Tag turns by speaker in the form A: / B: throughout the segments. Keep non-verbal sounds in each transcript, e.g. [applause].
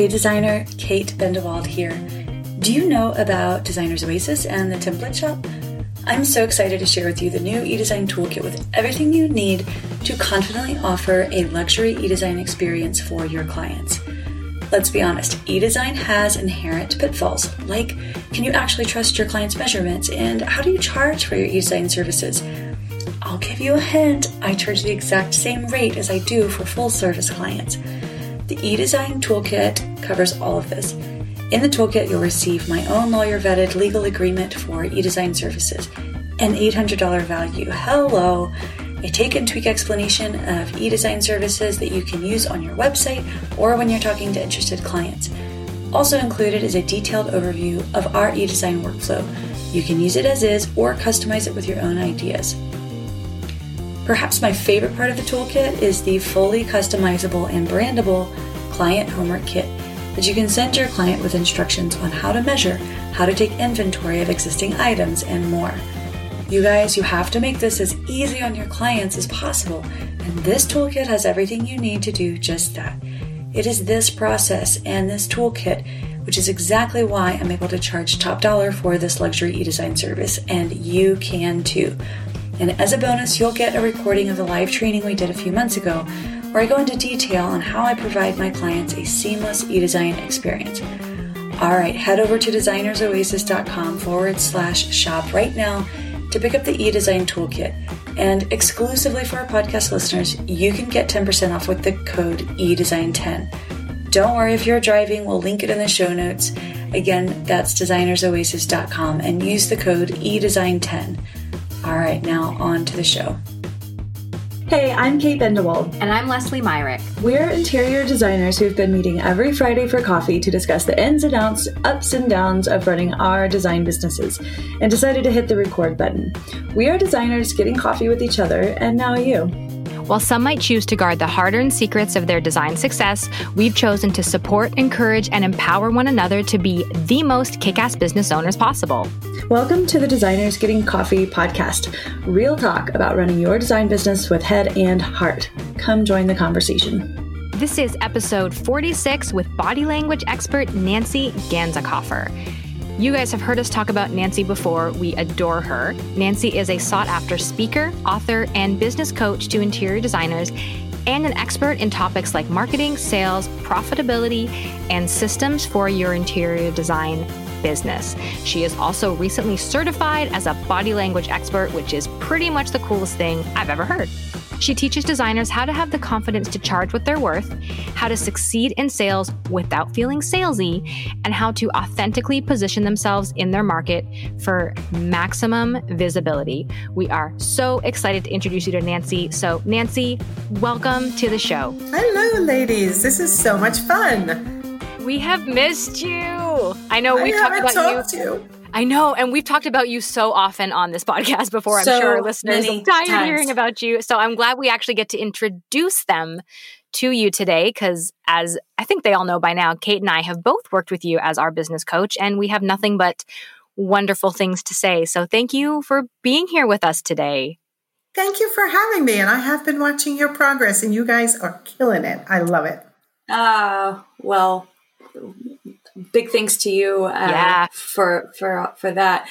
A: Hey designer, Kate Bendewald here. Do you know about Designer's Oasis and the Template Shop? I'm so excited to share with you the new eDesign toolkit with everything you need to confidently offer a luxury eDesign experience for your clients. Let's be honest, eDesign has inherent pitfalls, like can you actually trust your client's measurements and how do you charge for your eDesign services? I'll give you a hint, I charge the exact same rate as I do for full service clients. The eDesign Toolkit covers all of this. In the toolkit, you'll receive my own lawyer vetted legal agreement for eDesign services, an $800 value. Hello! A take and tweak explanation of eDesign services that you can use on your website or when you're talking to interested clients. Also included is a detailed overview of our eDesign workflow. You can use it as is or customize it with your own ideas. Perhaps my favorite part of the toolkit is the fully customizable and brandable client homework kit that you can send your client with instructions on how to measure, how to take inventory of existing items, and more. You guys, you have to make this as easy on your clients as possible, and this toolkit has everything you need to do just that. It is this process and this toolkit which is exactly why I'm able to charge top dollar for this luxury e-design service, and you can too. And as a bonus, you'll get a recording of the live training we did a few months ago, where I go into detail on how I provide my clients a seamless e-design experience. All right, head over to designersoasis.com forward slash shop right now to pick up the e-design toolkit. And exclusively for our podcast listeners, you can get 10% off with the code eDesign10. Don't worry if you're driving, we'll link it in the show notes. Again, that's designersoasis.com and use the code eDesign10. All right, now on to the show. Hey, I'm Kate Bendewald.
B: And I'm Leslie Myrick.
A: We're interior designers who've been meeting every Friday for coffee to discuss the ins and outs, ups and downs of running our design businesses, and decided to hit the record button. We are designers getting coffee with each other, and now you.
B: While some might choose to guard the hard earned secrets of their design success, we've chosen to support, encourage, and empower one another to be the most kick ass business owners possible.
A: Welcome to the Designers Getting Coffee podcast. Real talk about running your design business with head and heart. Come join the conversation.
B: This is episode 46 with body language expert Nancy Ganzekaufer. You guys have heard us talk about Nancy before. We adore her. Nancy is a sought after speaker, author, and business coach to interior designers and an expert in topics like marketing, sales, profitability, and systems for your interior design business. She is also recently certified as a body language expert, which is pretty much the coolest thing I've ever heard. She teaches designers how to have the confidence to charge what they're worth, how to succeed in sales without feeling salesy, and how to authentically position themselves in their market for maximum visibility. We are so excited to introduce you to Nancy. So, Nancy, welcome to the show.
C: Hello, ladies. This is so much fun.
B: We have missed you. I know we've
C: I
B: talked about
C: you. you.
B: I know, and we've talked about you so often on this podcast before. I'm so sure listeners are tired of hearing about you. So I'm glad we actually get to introduce them to you today because, as I think they all know by now, Kate and I have both worked with you as our business coach, and we have nothing but wonderful things to say. So thank you for being here with us today.
C: Thank you for having me. And I have been watching your progress, and you guys are killing it. I love it.
A: Ah, uh, well, big thanks to you uh, yeah. for for for that.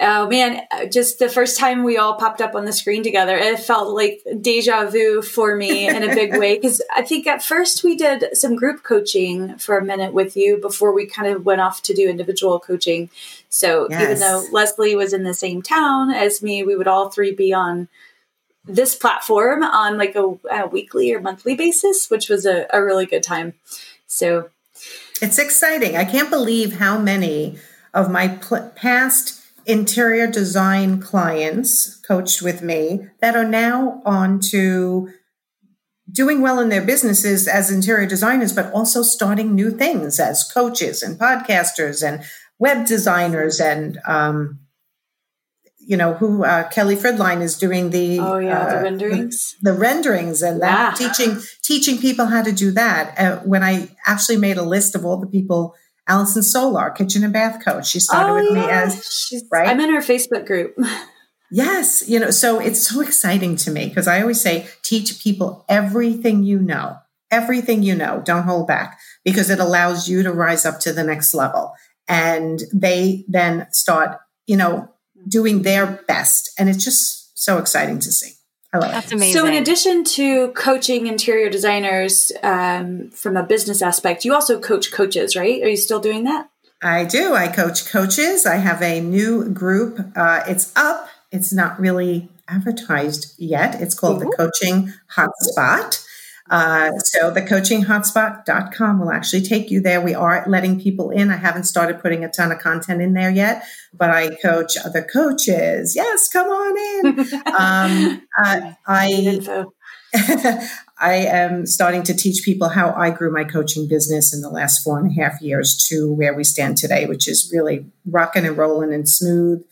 A: Oh man, just the first time we all popped up on the screen together, it felt like deja vu for me in a big way because I think at first we did some group coaching for a minute with you before we kind of went off to do individual coaching. So yes. even though Leslie was in the same town as me, we would all three be on this platform on like a, a weekly or monthly basis, which was a, a really good time. So
C: it's exciting. I can't believe how many of my pl- past interior design clients coached with me that are now on to doing well in their businesses as interior designers, but also starting new things as coaches and podcasters and web designers and um, you know who uh, Kelly Fridline is doing the
A: oh yeah uh, the renderings
C: the, renderings and that teaching teaching people how to do that. Uh, when I actually made a list of all the people, Allison Solar, kitchen and bath coach, she started oh, with yeah. me as
A: She's, right. I'm in her Facebook group. [laughs]
C: yes, you know, so it's so exciting to me because I always say teach people everything you know everything you know. Don't hold back because it allows you to rise up to the next level. And they then start, you know, doing their best. And it's just so exciting to see. I love
B: That's
C: it.
B: amazing.
D: So, in addition to coaching interior designers um, from a business aspect, you also coach coaches, right? Are you still doing that?
C: I do. I coach coaches. I have a new group. Uh, it's up. It's not really advertised yet. It's called the Coaching Hotspot. Uh, so the coachinghotspot.com will actually take you there. We are letting people in. I haven't started putting a ton of content in there yet, but I coach other coaches. Yes, come on in. [laughs] um, uh, I, [laughs] I am starting to teach people how I grew my coaching business in the last four and a half years to where we stand today, which is really rocking and rolling and smooth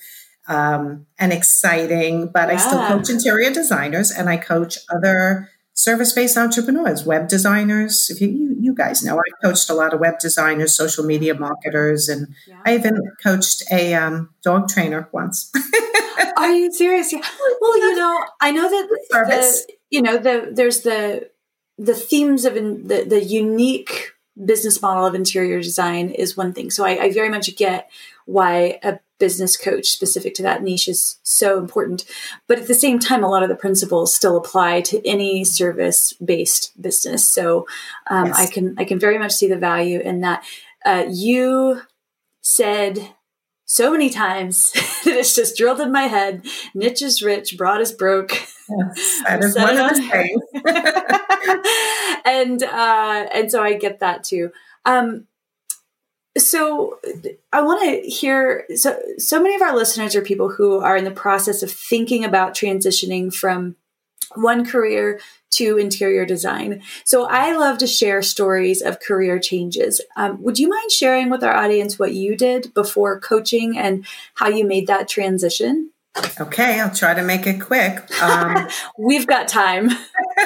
C: um, and exciting. But I still coach interior designers and I coach other service based entrepreneurs, web designers. If you, you, you guys know, I've coached a lot of web designers, social media marketers, and
D: Yeah.
C: I even coached a um, dog trainer once. [laughs]
D: Are you serious? Yeah. Well, you know, I know that
C: Service.
D: the you know the there's the the themes of in, the the unique business model of interior design is one thing. So I, I very much get why a business coach specific to that niche is so important. But at the same time, a lot of the principles still apply to any service based business. So um,
C: Yes.
D: I can I can very much see the value in that. Uh, you said so many times [laughs] that it's just drilled in my head. Niche is rich, broad is broke. [laughs]
C: that is one of the things. [laughs]
D: and uh, and so I get that too. Um, so I want to hear. So so many of our listeners are people who are in the process of thinking about transitioning from one career to interior design. So I love to share stories of career changes. Um, would you mind sharing with our audience what you did before coaching and how you made that transition?
C: Okay, I'll try to make it quick. Um, [laughs]
D: We've got time.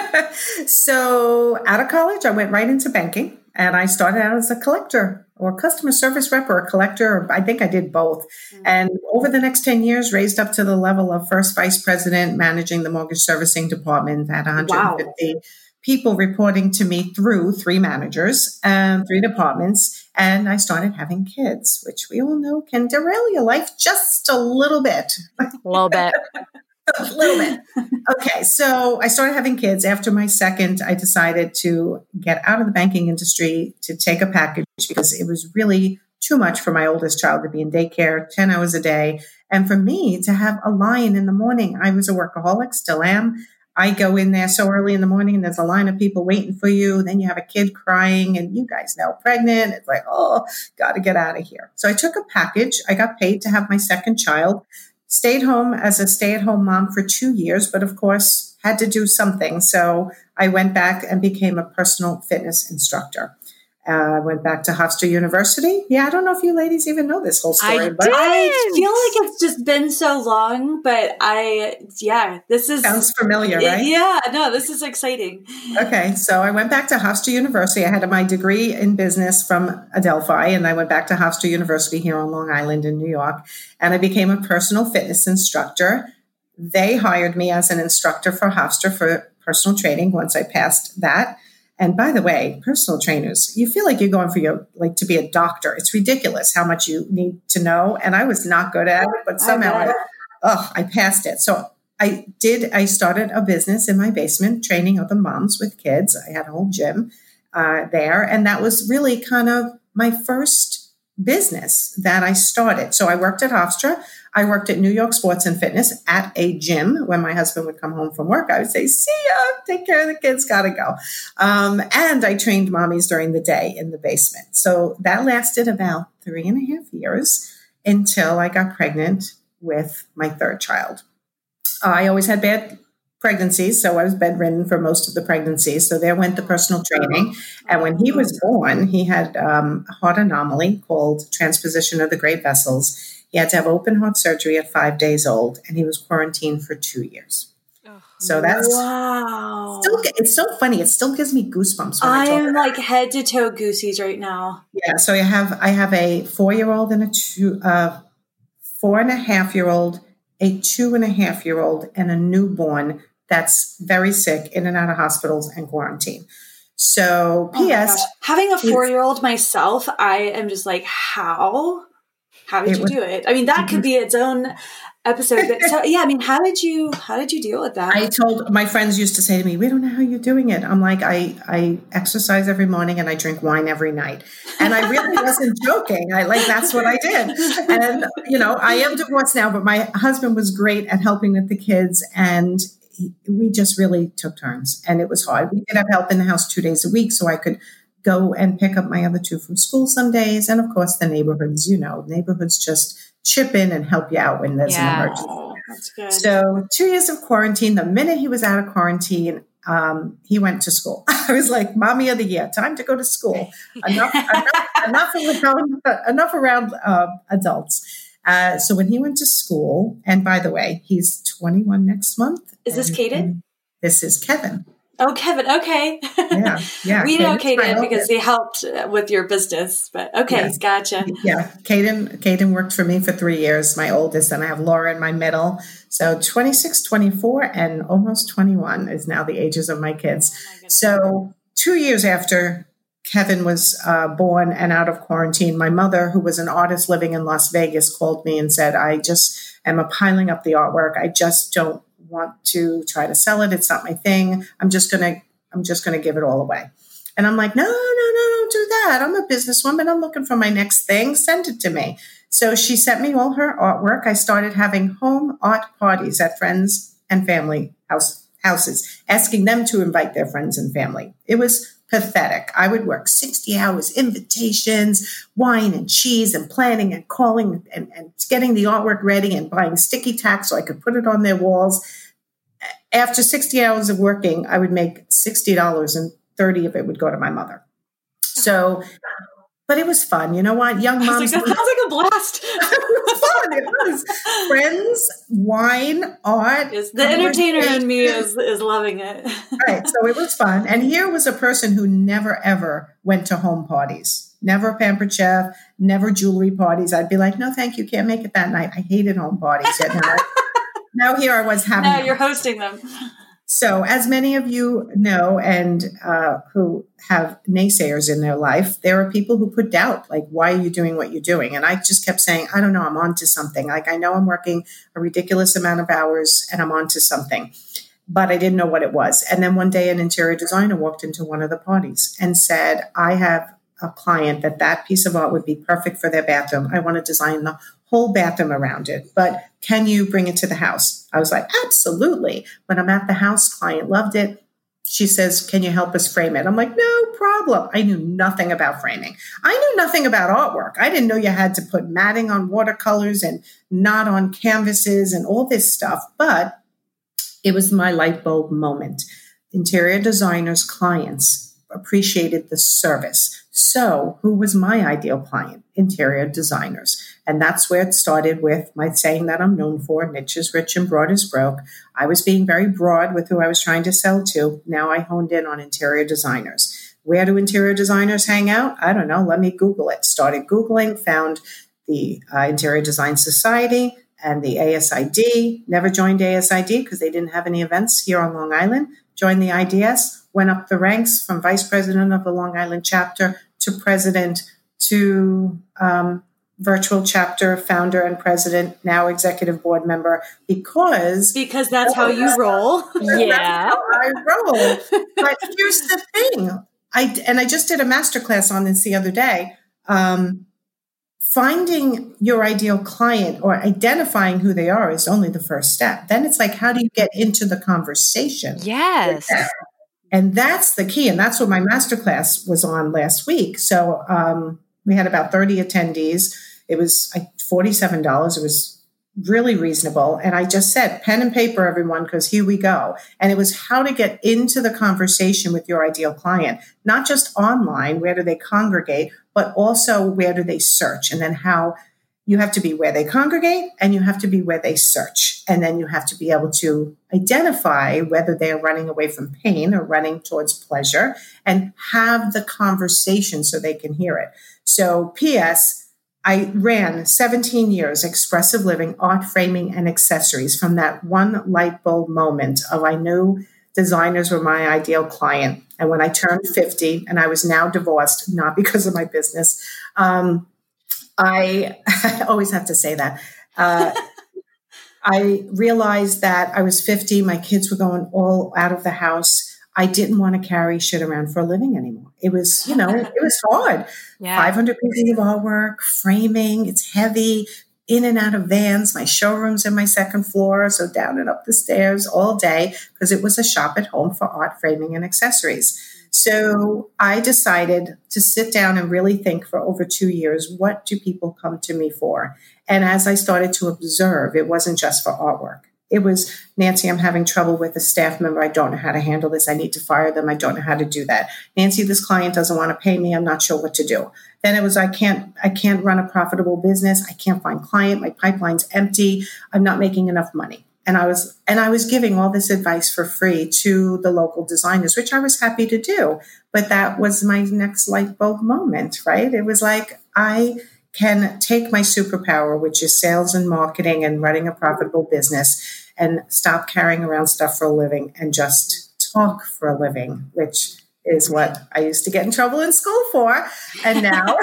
D: [laughs]
C: so, out of college, I went right into banking and I started out as a collector or customer service rep or a collector. I think I did both. Mm. And over the next 10 years, raised up to the level of first vice president, managing the mortgage servicing department, had 150 people reporting to me through three managers and three departments. And I started having kids, which we all know can derail your life just a little bit.
B: a little bit. [laughs]
C: a little bit. Okay, so I started having kids. After my second, I decided to get out of the banking industry to take a package because it was really too much for my oldest child to be in daycare 10 hours a day. And for me to have a line in the morning, I was a workaholic, still am. I go in there so early in the morning and there's a line of people waiting for you. Then you have a kid crying and you guys know pregnant. It's like, oh, got to get out of here. So I took a package. I got paid to have my second child stayed home as a stay at home mom for two years, but of course had to do something. So I went back and became a personal fitness instructor. Uh, I went back to Hofstra University. Yeah, I don't know if you ladies even know this whole story,
B: I
C: but.
D: I feel like it's just been so long, but I, yeah, this is.
C: sounds familiar, right?
D: yeah, no, this is exciting.
C: Okay, so I went back to Hofstra University. I had my degree in business from Adelphi, and I went back to Hofstra University here on Long Island in New York, and I became a personal fitness instructor. They hired me as an instructor for Hofstra for personal training once I passed that. And by the way, personal trainers, you feel like you're going for your like to be a doctor. It's ridiculous how much you need to know. And I was not good at it, but somehow I, oh, I passed it. So I did. I started a business in my basement, training other moms with kids. I had a whole gym uh, there, and that was really kind of my first business that I started. So I worked at Hofstra. I worked at New York Sports and Fitness at a gym. When my husband would come home from work, I would say, "See ya, take care of the kids, gotta go." Um, and I trained mommies during the day in the basement. So that lasted about three and a half years until I got pregnant with my third child. I always had bad pregnancies, so I was bedridden for most of the pregnancies. So there went the personal training. And when he was born, he had um, a heart anomaly called transposition of the great vessels. He had to have open heart surgery at five days old, and he was quarantined for two years. So that's
D: wow.
C: still, it's so funny. It still gives me goosebumps when I, talk
D: I'm like head to toe goosies right now.
C: Yeah, so I have I have a four year old and a two uh four and a half year old, a two and a half year old, and a newborn that's very sick, in and out of hospitals and quarantine. So,
D: Oh
C: P.S.
D: gosh. Having a four year old myself, I am just like, how? How did
C: It
D: you
C: was-
D: do it? I mean, that could mm-hmm. be its own episode. But so, yeah, I mean, how did you how did you deal with that?
C: I told my friends used to say to me, "We don't know how you're doing it." I'm like, I I exercise every morning and I drink wine every night, and I really [laughs] wasn't joking. I like that's what I did, and you know, I am divorced now, but my husband was great at helping with the kids, and he, we just really took turns, and it was hard. We did have help in the house two days a week, so I could go and pick up my other two from school some days, and of course, the neighborhoods. You know, neighborhoods just chip in and help you out when there's
B: Yeah.
C: an emergency.
D: oh, that's good.
C: So two years of quarantine. The minute he was out of quarantine, um, he went to school. [laughs] I was like, "Mommy of the year, time to go to school." [laughs] Enough, enough, enough around, enough around uh, adults. Uh, so when he went to school, and by the way, he's 21 next month.
D: Is this Caden?
C: This is Kevin.
D: oh, Kevin. Okay.
C: Yeah, [laughs] yeah.
D: we know Caden because he helped uh, with your business. But okay,
C: Yes.
D: gotcha.
C: Yeah, Caden, Caden worked for me for three years, my oldest, and I have Laura in my middle. So 26, 24, and almost 21 is now the ages of my kids.
D: Oh my.
C: So, two years after Kevin was uh, born and out of quarantine, my mother, who was an artist living in Las Vegas, called me and said, I just am a piling up the artwork. I just don't want to try to sell it. It's not my thing. I'm just going to, I'm just going to give it all away. And I'm like, no, no, no, don't do that. I'm a businesswoman. I'm looking for my next thing. Send it to me. So she sent me all her artwork. I started having home art parties at friends and family house, houses, asking them to invite their friends and family. It was pathetic. I would work 60 hours, invitations, wine and cheese and planning and calling and, and getting the artwork ready and buying sticky tack so I could put it on their walls. After 60 hours of working, I would make $60 and 30 of it would go to my mother. So, but it was fun. You know what? Young
D: was like,
C: moms.
D: that sounds like a blast. [laughs] [laughs]
C: it was. Friends, wine, art.
D: Yes, the entertainer in me is is loving it.
C: right. So it was fun. And here was a person who never ever went to home parties. Never a pampered chef, never jewelry parties. I'd be like, no, thank you, can't make it that night. I hated home parties. Yet now, [laughs] now here I was having.
D: now you're hosting them.
C: So, as many of you know, and uh, who have naysayers in their life, there are people who put doubt, like, why are you doing what you're doing? And I just kept saying, I don't know, I'm on to something. Like, I know I'm working a ridiculous amount of hours and I'm on to something, but I didn't know what it was. And then one day, an interior designer walked into one of the parties and said, I have a client that that piece of art would be perfect for their bathroom. I want to design the whole bathroom around it, but can you bring it to the house? I was like, absolutely. When I'm at the house, client loved it. She says, Can you help us frame it? I'm like, No problem. I knew nothing about framing. I knew nothing about artwork. I didn't know you had to put matting on watercolors and not on canvases and all this stuff, but it was my light bulb moment. Interior designers' clients appreciated the service. So, who was my ideal client? Interior designers. And that's where it started with my saying that I'm known for niche is rich and broad is broke. I was being very broad with who I was trying to sell to. Now I honed in on interior designers. Where do interior designers hang out? I don't know. Let me Google it. Started Googling, found the uh, Interior Design Society and the ASID. Never joined ASID because they didn't have any events here on Long Island. Joined the IDS, went up the ranks from vice president of the Long Island chapter to president to um, virtual chapter founder and president, now executive board member, because
D: Because that's how you [laughs] roll.
B: Yeah.
C: I roll. But here's the thing. I and I just did a masterclass on this the other day. Um, finding your ideal client or identifying who they are is only the first step. Then it's like, how do you get into the conversation?
B: Yes.
C: And that's the key. And that's what my masterclass was on last week. So um, we had about 30 attendees. It was like $47. It was really reasonable. And I just said, pen and paper, everyone, because here we go. And it was how to get into the conversation with your ideal client, not just online, where do they congregate, but also where do they search? And then how you have to be where they congregate and you have to be where they search. And then you have to be able to identify whether they're running away from pain or running towards pleasure and have the conversation so they can hear it. So, P.S. I ran 17 years expressive living, art framing, and accessories from that one light bulb moment of I knew designers were my ideal client. And when I turned 50 and I was now divorced, not because of my business, um, I, I, [laughs] always have to say that. Uh, I realized that I was 50, my kids were going all out of the house. I didn't want to carry shit around for a living anymore. It was, you know, it was hard. [laughs] Yeah. 500 pieces of artwork, framing, it's heavy, in and out of vans. My showroom's in my second floor, so down and up the stairs all day because it was a shop at home for art framing and accessories. So I decided to sit down and really think for over two years what do people come to me for? And as I started to observe, it wasn't just for artwork. It was, Nancy, I'm having trouble with a staff member. I don't know how to handle this. I need to fire them. I don't know how to do that. Nancy, this client doesn't want to pay me. I'm not sure what to do. Then it was, I can't, I can't run a profitable business. I can't find client. My pipeline's empty. I'm not making enough money. And I was, and I was giving all this advice for free to the local designers, which I was happy to do. But that was my next light bulb moment, right? It was like, I, can take my superpower, which is sales and marketing and running a profitable business, and stop carrying around stuff for a living and just talk for a living, which is what I used to get in trouble in school for. And now,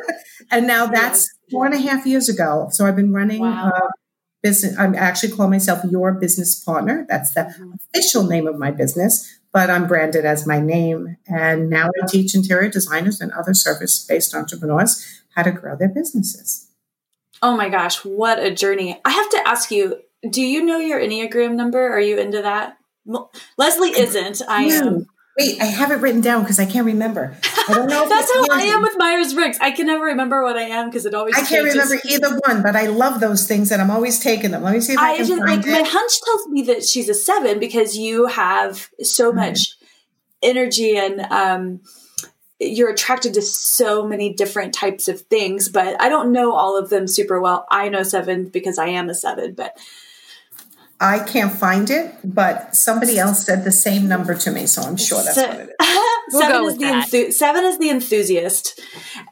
C: [laughs] and now that's four and a half years ago. So I've been running wow. uh, business. I'm actually call myself your business partner. That's the mm-hmm. official name of my business, but I'm branded as my name. And now I teach interior designers and other service based entrepreneurs how to grow their businesses.
D: Oh my gosh, what a journey. I have to ask you, do you know your Enneagram number? Are you into that? Well, Leslie isn't. I no. am.
C: Wait, I have it written down because I can't remember. I don't know. [laughs]
D: That's how I am with Myers Briggs. I can never remember what I am because it always.
C: I can't remember either one, but I love those things, and I'm always taking them. Let me see if I, I can just, find
D: like, it. My hunch tells me that she's a seven because you have so mm-hmm. much energy and um, you're attracted to so many different types of things, but I don't know all of them super well. I know seven because I am a seven, but
C: I can't find it, but somebody else said the same number to me, so I'm sure that's so, what it is. [laughs]
D: we'll seven, is the enthu- seven is the enthusiast,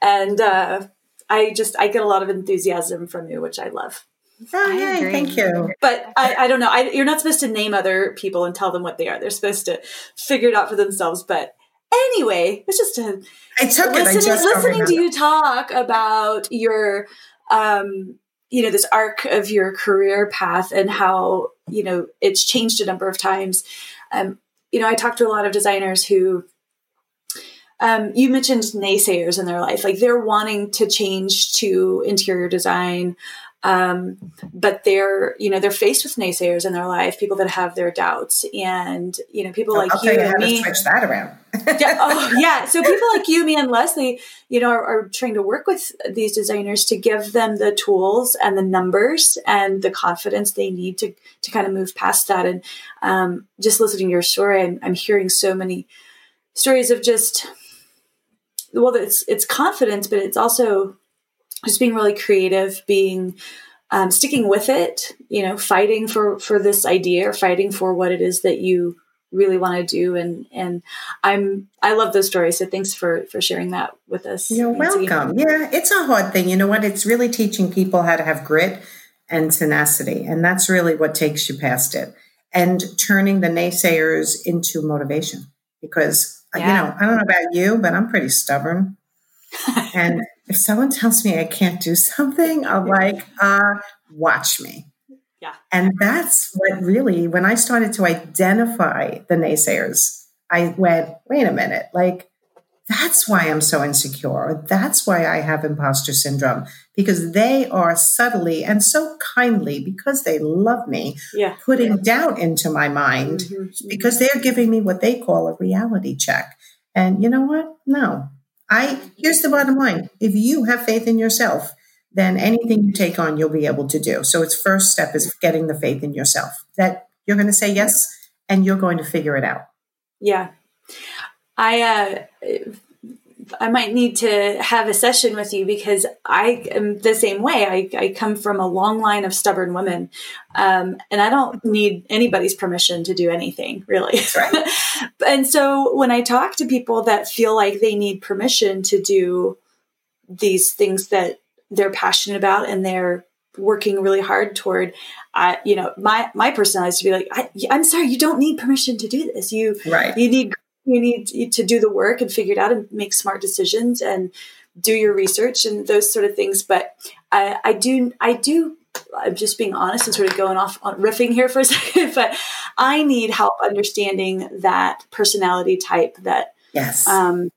D: and uh, I just I get a lot of enthusiasm from you, which I love.
C: Oh, yay, thank you.
D: But I, I don't know. I, you're not supposed to name other people and tell them what they are. They're supposed to figure it out for themselves. But Anyway, it's just a
C: I took
D: listening,
C: it. I just
D: listening to you talk about your um, you know this arc of your career path and how you know it's changed a number of times. Um, you know, I talked to a lot of designers who um, you mentioned naysayers in their life, like they're wanting to change to interior design, um, but they're, you know, they're faced with naysayers in their life, people that have their doubts, and you know, people like
C: I'll
D: you
C: and
D: me.
C: switch that around.
D: yeah, [laughs] oh, yeah. So people like you, me, and Leslie, you know, are, are, trying to work with these designers to give them the tools and the numbers and the confidence they need to to kind of move past that. And um, just listening to your story, I'm, I'm hearing so many stories of just well, it's it's confidence, but it's also just being really creative, being um, sticking with it, you know, fighting for for this idea or fighting for what it is that you really want to do. And and i'm i love those stories so thanks for for sharing that with us
C: you're Nancy. welcome. Yeah it's a hard thing. You know what? It's really teaching people how to have grit and tenacity and that's really what takes you past it and turning the naysayers into motivation because yeah. you know i don't know about you but i'm pretty stubborn. [laughs] And if someone tells me I can't do something, I'm like, uh, watch me.
D: Yeah.
C: And that's what really, when I started to identify the naysayers, I went, wait a minute, like, that's why I'm so insecure. That's why I have imposter syndrome because they are subtly and so kindly, because they love me,
D: yeah.
C: putting
D: yeah.
C: doubt into my mind mm-hmm. mm-hmm. because they're giving me what they call a reality check. And you know what? No, I here's the bottom line. If you have faith in yourself, then anything you take on you'll be able to do. So its first step is getting the faith in yourself that you're going to say yes and you're going to figure it out.
D: Yeah. I uh I might need to have a session with you because I am the same way. I, I come from a long line of stubborn women, um, and I don't need anybody's permission to do anything, really.
C: Right. [laughs]
D: and so when I talk to people that feel like they need permission to do these things that they're passionate about and they're working really hard toward I, you know, my my personality is to be like, I, am sorry, you don't need permission to do this. You
C: right.
D: You need you need to do the work and figure it out and make smart decisions and do your research and those sort of things. But I, I do I do. I'm just being honest and sort of going off on riffing here for a [laughs] second, but I need help understanding that personality type that
C: yes
D: um,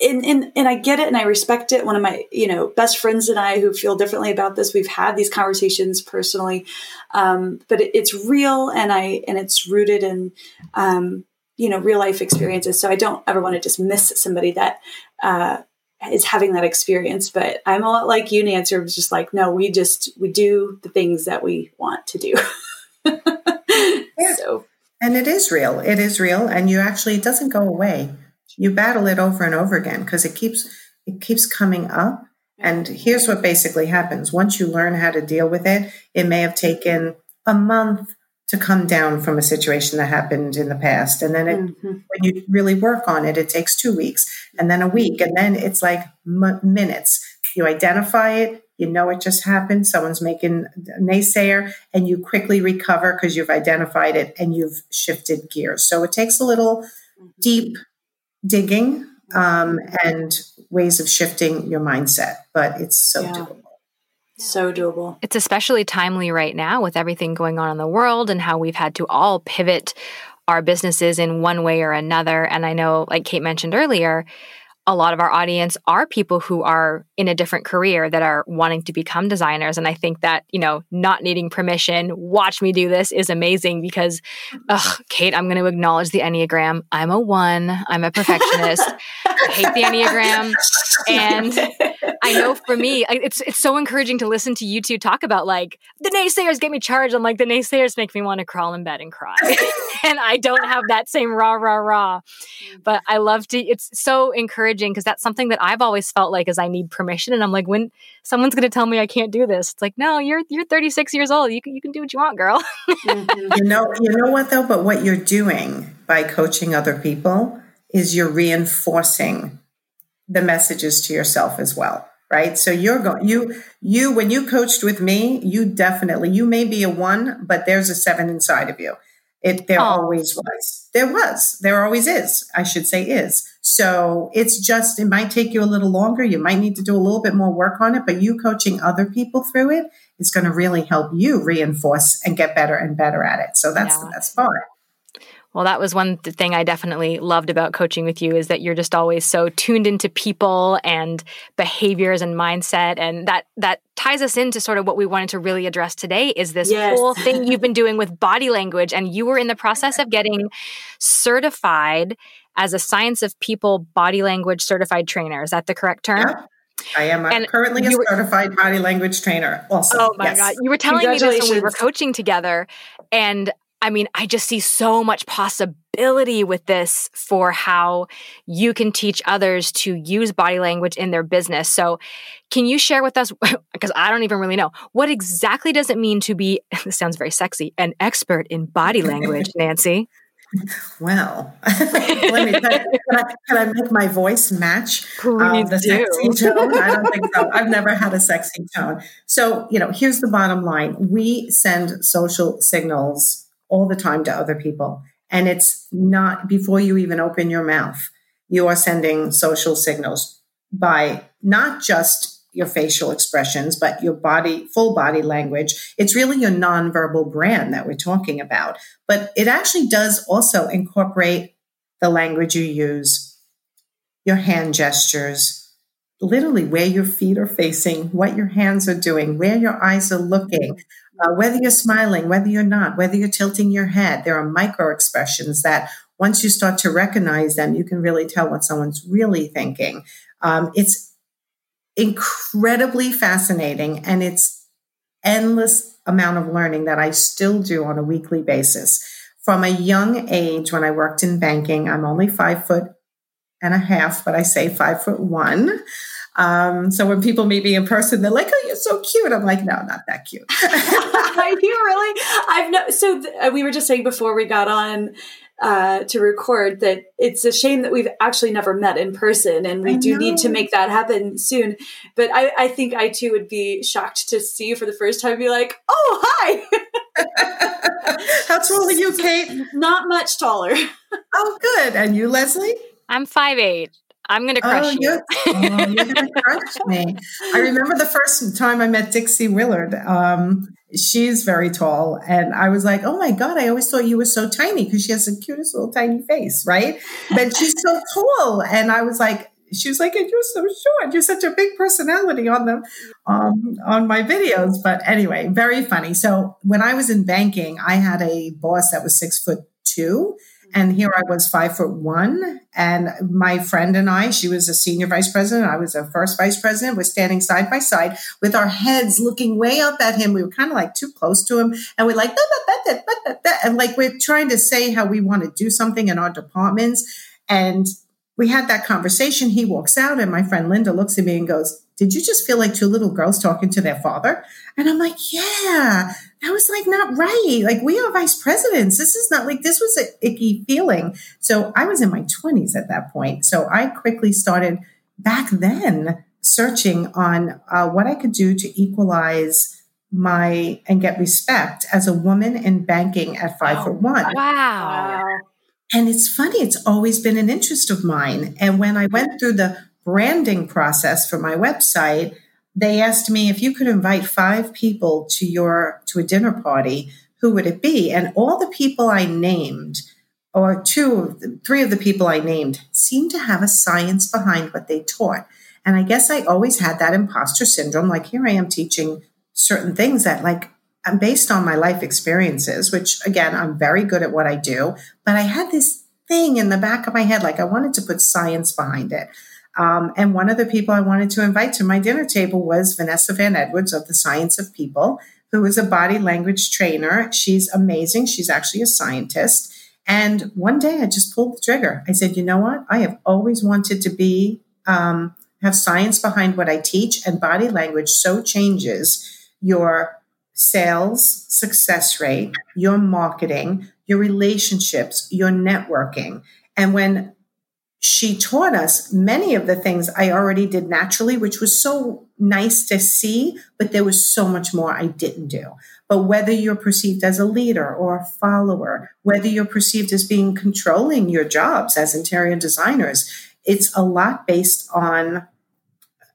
D: and, and and I get it and I respect it. One of my you know best friends and I who feel differently about this, we've had these conversations personally, um, but it, it's real and I and it's rooted in um, you know real life experiences. So I don't ever want to dismiss somebody that uh, is having that experience. But I'm a lot like you, Nancy. was just like no, we just we do the things that we want to do. [laughs]
C: yeah. So and it is real. It is real, and you actually it doesn't go away you battle it over and over again because it keeps it keeps coming up and here's what basically happens once you learn how to deal with it it may have taken a month to come down from a situation that happened in the past and then it, mm-hmm. when you really work on it it takes two weeks and then a week and then it's like m- minutes you identify it you know it just happened someone's making a naysayer and you quickly recover because you've identified it and you've shifted gears so it takes a little mm-hmm. deep digging um, and ways of shifting your mindset, but it's so yeah. doable.
D: So doable.
B: It's especially timely right now with everything going on in the world and how we've had to all pivot our businesses in one way or another. And I know, like Kate mentioned earlier, a lot of our audience are people who are in a different career that are wanting to become designers. And I think that, you know, not needing permission, watch me do this is amazing because, ugh, Kate, I'm going to acknowledge the Enneagram. I'm a one, I'm a perfectionist. I hate the Enneagram. [laughs] And I know for me, it's, it's so encouraging to listen to you two talk about like the naysayers get me charged. I'm like, the naysayers make me want to crawl in bed and cry. [laughs] and I don't have that same rah, rah, rah. But I love to, it's so encouraging because that's something that I've always felt like is I need permission. And I'm like, when someone's going to tell me I can't do this, it's like, no, you're, you're 36 years old. You can, you can do what you want, girl.
C: mm-hmm. [laughs] You know, you know what though? But what you're doing by coaching other people is you're reinforcing the messages to yourself as well right so you're going you you when you coached with me you definitely you may be a one but there's a seven inside of you it there oh. always was. There was. There always is. I should say is. So it's just it might take you a little longer. You might need to do a little bit more work on it, but you coaching other people through it is going to really help you reinforce and get better and better at it. So that's yeah. the best part.
B: Well, that was one thing I definitely loved about coaching with you is that you're just always so tuned into people and behaviors and mindset and that that ties us into sort of what we wanted to really address today is this yes. whole thing you've been doing with body language and you were in the process of getting certified as a science of people body language certified trainer. Is that the correct term?
C: Yeah. I am a, currently a certified body language trainer. Also,
B: oh my yes. god, you were telling me this when we were coaching together, and I mean, I just see so much possibility with this for how you can teach others to use body language in their business. So, can you share with us, [laughs] because I don't even really know, what exactly does it mean to be, [laughs] this sounds very sexy, an expert in body language, [laughs] Nancy?
C: Well, let me can I, can I make my voice match
B: um, the
C: sexy tone? I don't think so. I've never had a sexy tone. So, you know, here's the bottom line we send social signals all the time to other people. And it's not before you even open your mouth, you are sending social signals by not just your facial expressions, but your body, full body language. It's really your nonverbal brand that we're talking about. But it actually does also incorporate the language you use, your hand gestures, literally where your feet are facing, what your hands are doing, where your eyes are looking, uh, whether you're smiling, whether you're not, whether you're tilting your head, there are micro expressions that once you start to recognize them, you can really tell what someone's really thinking. Um, it's incredibly fascinating and it's endless amount of learning that I still do on a weekly basis. From a young age, when I worked in banking, I'm only five foot and a half, but I say five foot one. Um, so when people meet me in person, they're like, "Oh, you're so cute." I'm like, "No, not that cute." [laughs]
D: Are you really? I've no. So th- uh, we were just saying before we got on. uh, to record that it's a shame that we've actually never met in person and we do need to make that happen soon. But I, I, think I too would be shocked to see you for the first time be like, oh, hi. [laughs]
C: How tall are you, Kate?
D: Not much taller.
C: oh, good. And you, Leslie?
B: I'm five eight. I'm going to crush oh, you.
C: You're, oh, you're going [laughs] to crush me. I remember the first time I met Dixie Willard. Um, she's very tall. And I was like, oh my God, I always thought you were so tiny because she has the cutest little tiny face, right? But she's so [laughs] tall. And I was like, she was like, and you're so short. You're such a big personality on the um, on my videos. But anyway, very funny. So when I was in banking, I had a boss that was six foot two and here I was five foot one. And my friend and I, she was a senior vice president, I was a first vice president, was standing side by side with our heads looking way up at him. We were kind of like too close to him. And we're like, and like we're trying to say how we want to do something in our departments. And we had that conversation. He walks out, and my friend Linda looks at me and goes, Did you just feel like two little girls talking to their father? And I'm like, Yeah that was like not right. Like we are vice presidents. This is not like this was an icky feeling. So I was in my 20s at that point. So I quickly started back then searching on uh, what I could do to equalize my and get respect as a woman in banking at five oh, foot one.
B: Wow.
C: And it's funny, it's always been an interest of mine. And when I went through the branding process for my website, they asked me if you could invite five people to your to a dinner party who would it be? And all the people i named or two three of the people i named seemed to have a science behind what they taught. And i guess i always had that imposter syndrome like here i am teaching certain things that like i'm based on my life experiences which again i'm very good at what i do but i had this thing in the back of my head like i wanted to put science behind it um, and one of the people I wanted to invite to my dinner table was Vanessa Van Edwards of the Science of People, who is a body language trainer. She's amazing. She's actually a scientist. And one day I just pulled the trigger. I said, you know what? I have always wanted to be, um, have science behind what I teach, and body language so changes your sales success rate, your marketing, your relationships, your networking. And when she taught us many of the things I already did naturally, which was so nice to see, but there was so much more I didn't do. But whether you're perceived as a leader or a follower, whether you're perceived as being controlling your jobs as interior designers, it's a lot based on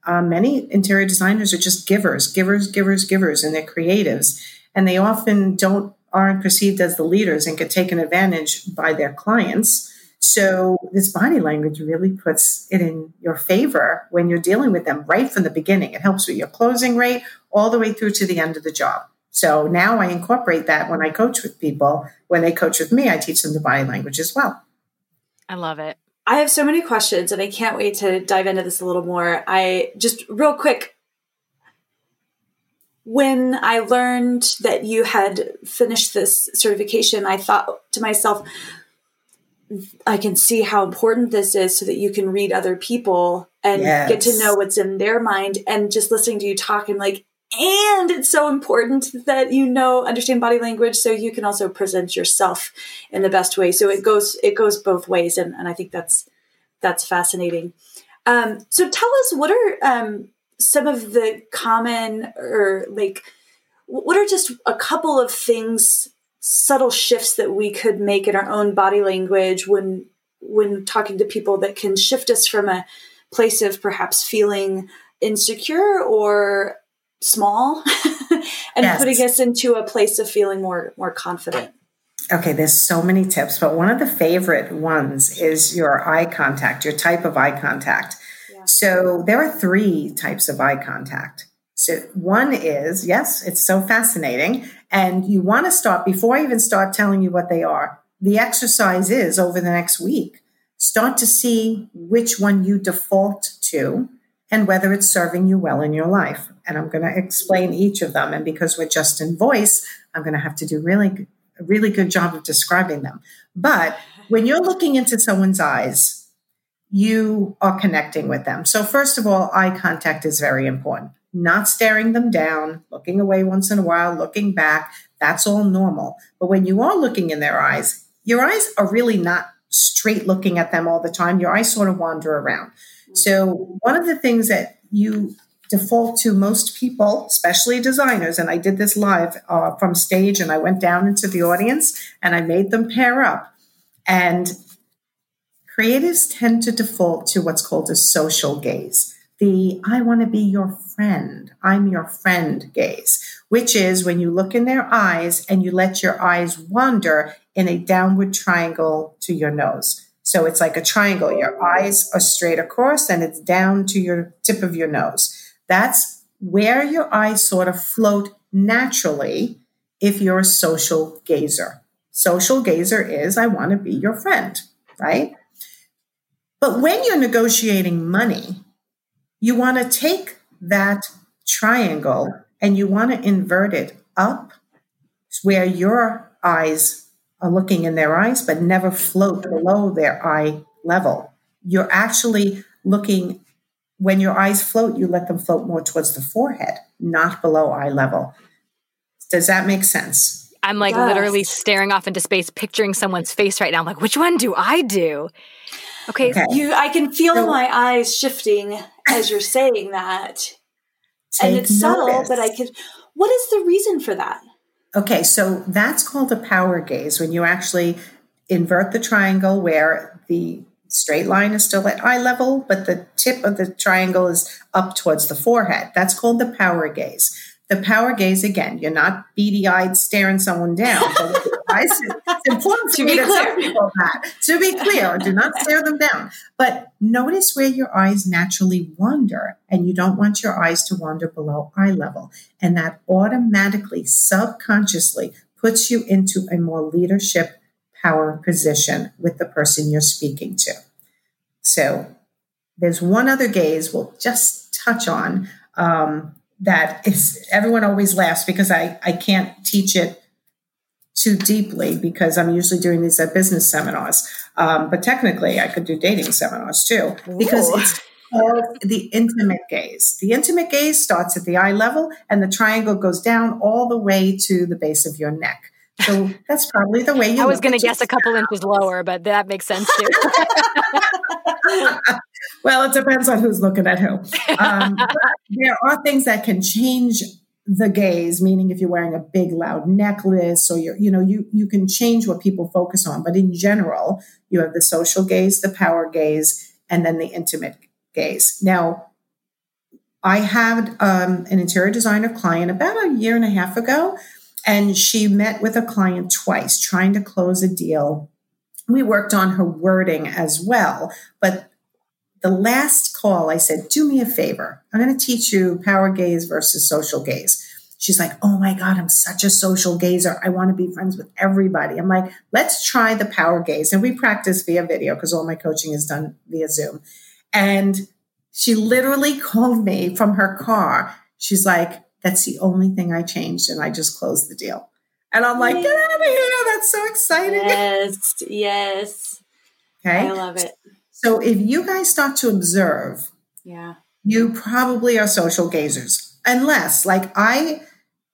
C: uh, many interior designers are just givers, givers, givers, givers, and they're creatives. And they often don't aren't perceived as the leaders and get taken advantage by their clients so this body language really puts it in your favor when you're dealing with them right from the beginning. It helps with your closing rate all the way through to the end of the job. So now I incorporate that when I coach with people. When they coach with me, I teach them the body language as well.
B: I love it.
D: I have so many questions and I can't wait to dive into this a little more. I just real quick when I learned that you had finished this certification, I thought to myself, I can see how important this is so that you can read other people and yes. get to know what's in their mind. And just listening to you talk, I'm like, and it's so important that you know understand body language so you can also present yourself in the best way so it goes it goes both ways and, and i think that's that's fascinating um, so tell us what are um, some of the common or like what are just a couple of things subtle shifts that we could make in our own body language when when talking to people that can shift us from a place of perhaps feeling insecure or small [laughs] and yes. putting us into a place of feeling more more confident
C: okay there's so many tips but one of the favorite ones is your eye contact your type of eye contact yeah. so there are three types of eye contact so one is yes it's so fascinating and you want to start before I even start telling you what they are. The exercise is over the next week. Start to see which one you default to and whether it's serving you well in your life. And I'm going to explain each of them. And because we're just in voice, I'm going to have to do really, a really good job of describing them. But when you're looking into someone's eyes, you are connecting with them. So, first of all, eye contact is very important not staring them down, looking away once in a while, looking back. That's all normal. But when you are looking in their eyes, your eyes are really not straight looking at them all the time. Your eyes sort of wander around. So, one of the things that you default to most people, especially designers, and I did this live uh, from stage and I went down into the audience and I made them pair up. And creatives tend to default to what's called a social gaze. The I want to be your friend, I'm your friend gaze, which is when you look in their eyes and you let your eyes wander in a downward triangle to your nose. So it's like a triangle. Your eyes are straight across and it's down to your tip of your nose. That's where your eyes sort of float naturally if you're a social gazer. Social gazer is, I want to be your friend, right? But when you're negotiating money, you want to take that triangle and you want to invert it up where your eyes are looking in their eyes, but never float below their eye level. You're actually looking, when your eyes float, you let them float more towards the forehead, not below eye level. Does that make sense?
B: I'm like yes. literally staring off into space, picturing someone's face right now. I'm like, which one do I do?
D: Okay, okay. you I can feel so, my eyes shifting as you're saying that. And it's notice. subtle, but I can what is the reason for that?
C: Okay, so that's called a power gaze when you actually invert the triangle where the straight line is still at eye level, but the tip of the triangle is up towards the forehead. That's called the power gaze. The power gaze, again, you're not beady eyed staring someone down. [laughs] it's important to tell people that. To be clear, do not [laughs] stare them down. But notice where your eyes naturally wander, and you don't want your eyes to wander below eye level. And that automatically, subconsciously puts you into a more leadership power position with the person you're speaking to. So there's one other gaze we'll just touch on. Um, that is everyone always laughs because I, I can't teach it too deeply because I'm usually doing these at business seminars. Um, but technically, I could do dating seminars too because Ooh. it's called the intimate gaze. The intimate gaze starts at the eye level and the triangle goes down all the way to the base of your neck. So [laughs] that's probably the way you.
B: I was going to guess a couple inches lower, but that makes sense too. [laughs] [laughs]
C: well, it depends on who's looking at who. Um, [laughs] there are things that can change the gaze, meaning if you're wearing a big loud necklace or you're, you know, you you can change what people focus on. But in general, you have the social gaze, the power gaze, and then the intimate gaze. Now, I had um, an interior designer client about a year and a half ago and she met with a client twice trying to close a deal. We worked on her wording as well. But the last call, I said, Do me a favor. I'm going to teach you power gaze versus social gaze. She's like, Oh my God, I'm such a social gazer. I want to be friends with everybody. I'm like, Let's try the power gaze. And we practice via video because all my coaching is done via Zoom. And she literally [laughs] called me from her car. She's like, that's the only thing I changed, and I just closed the deal. And I'm like, get out of here! That's so exciting. [laughs]
D: Yes, yes.
C: Okay,
D: I love it.
C: So if you guys start to observe,
D: yeah,
C: you probably are social gazers, unless like I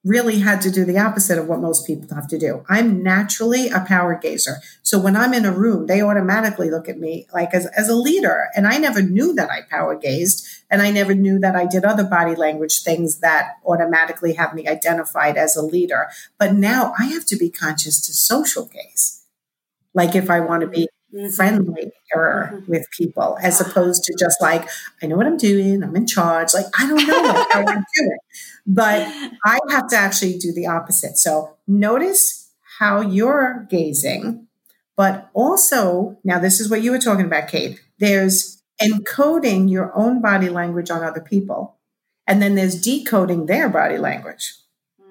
C: really had to do the opposite of what most people have to do. I'm naturally a power gazer. So when I'm in a room, they automatically look at me like as, as a leader. And I never knew that I power gazed. And I never knew that I did other body language things that automatically have me identified as a leader. But now I have to be conscious to social gaze. Like if I want to be mm-hmm. friendly mm-hmm. with people as opposed to just like, I know what I'm doing, I'm in charge. Like, I don't know how I'm doing. But I have to actually do the opposite. So notice how you're gazing, but also, now this is what you were talking about, Kate. There's encoding your own body language on other people, and then there's decoding their body language,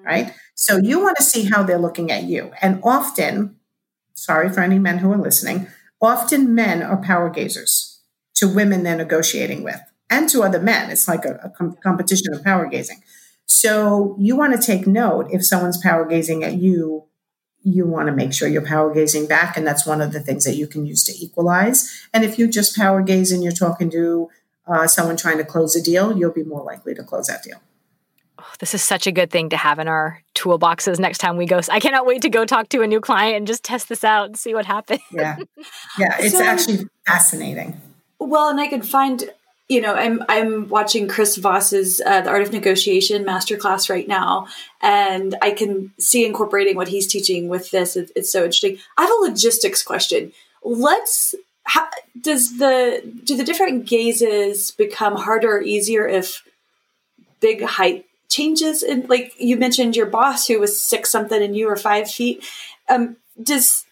C: right? So you want to see how they're looking at you. And often, sorry for any men who are listening, often men are power gazers to women they're negotiating with and to other men. It's like a, a com- competition of power gazing. So you want to take note if someone's power gazing at you, you want to make sure you're power gazing back. And that's one of the things that you can use to equalize. And if you just power gaze and you're talking to uh, someone trying to close a deal, you'll be more likely to close that deal.
B: Oh, this is such a good thing to have in our toolboxes next time we go. I cannot wait to go talk to a new client and just test this out and see what happens.
C: Yeah. Yeah. It's so, actually fascinating.
D: Well, and I can find, you know, I'm I'm watching Chris Voss's uh, The Art of Negotiation masterclass right now, and I can see incorporating what he's teaching with this. It, it's so interesting. I have a logistics question. Let's how, does the do the different gazes become harder or easier if big height changes in like you mentioned your boss who was six something and you were five feet. Um does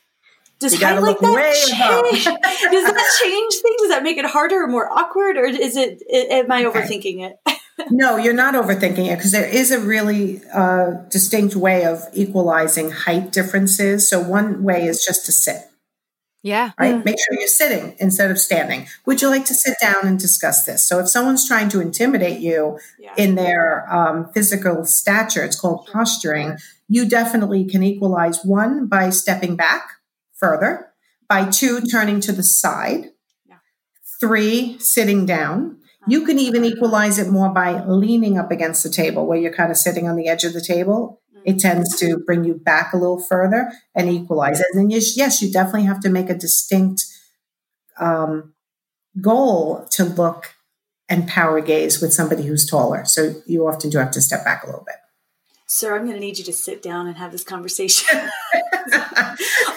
D: does height like that change? does that [laughs] change things? Does that make it harder or more awkward or is it am i overthinking it? [laughs]
C: No you're not overthinking it because there is a really uh, distinct way of equalizing height differences. So one way is just to sit
B: yeah.
C: Right. Mm. Make sure you're sitting instead of standing. Would you like to sit down and discuss this? So if someone's trying to intimidate you yeah. in their um, physical stature, it's called posturing. You definitely can equalize one by stepping back further, by two turning to the side, yeah. three sitting down. You can even equalize it more by leaning up against the table where you're kind of sitting on the edge of the table it tends to bring you back a little further and equalize it. And then, yes, yes you definitely have to make a distinct um, goal to look and power gaze with somebody who's taller. So you often do have to step back a little bit.
D: Sir, I'm going to need you to sit down and have this conversation. [laughs]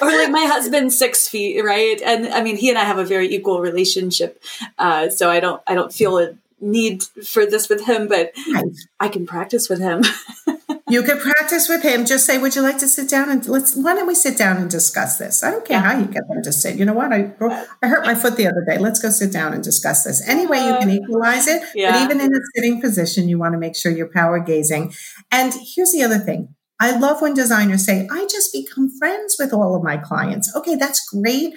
D: or like my husband's six feet, right? And I mean, he and I have a very equal relationship, uh, so I don't, I don't feel a need for this with him, but right. I can practice with him. [laughs]
C: you could practice with him. Just say, "Would you like to sit down and let's? Why don't we sit down and discuss this? I don't care how you get them to sit. You know what? I I hurt my foot the other day. Let's go sit down and discuss this. Any way you can uh, equalize it, yeah. but even in a sitting position, you want to make sure you're power gazing. And here's the other thing. I love when designers say, "I just become friends with all of my clients." Okay, that's great.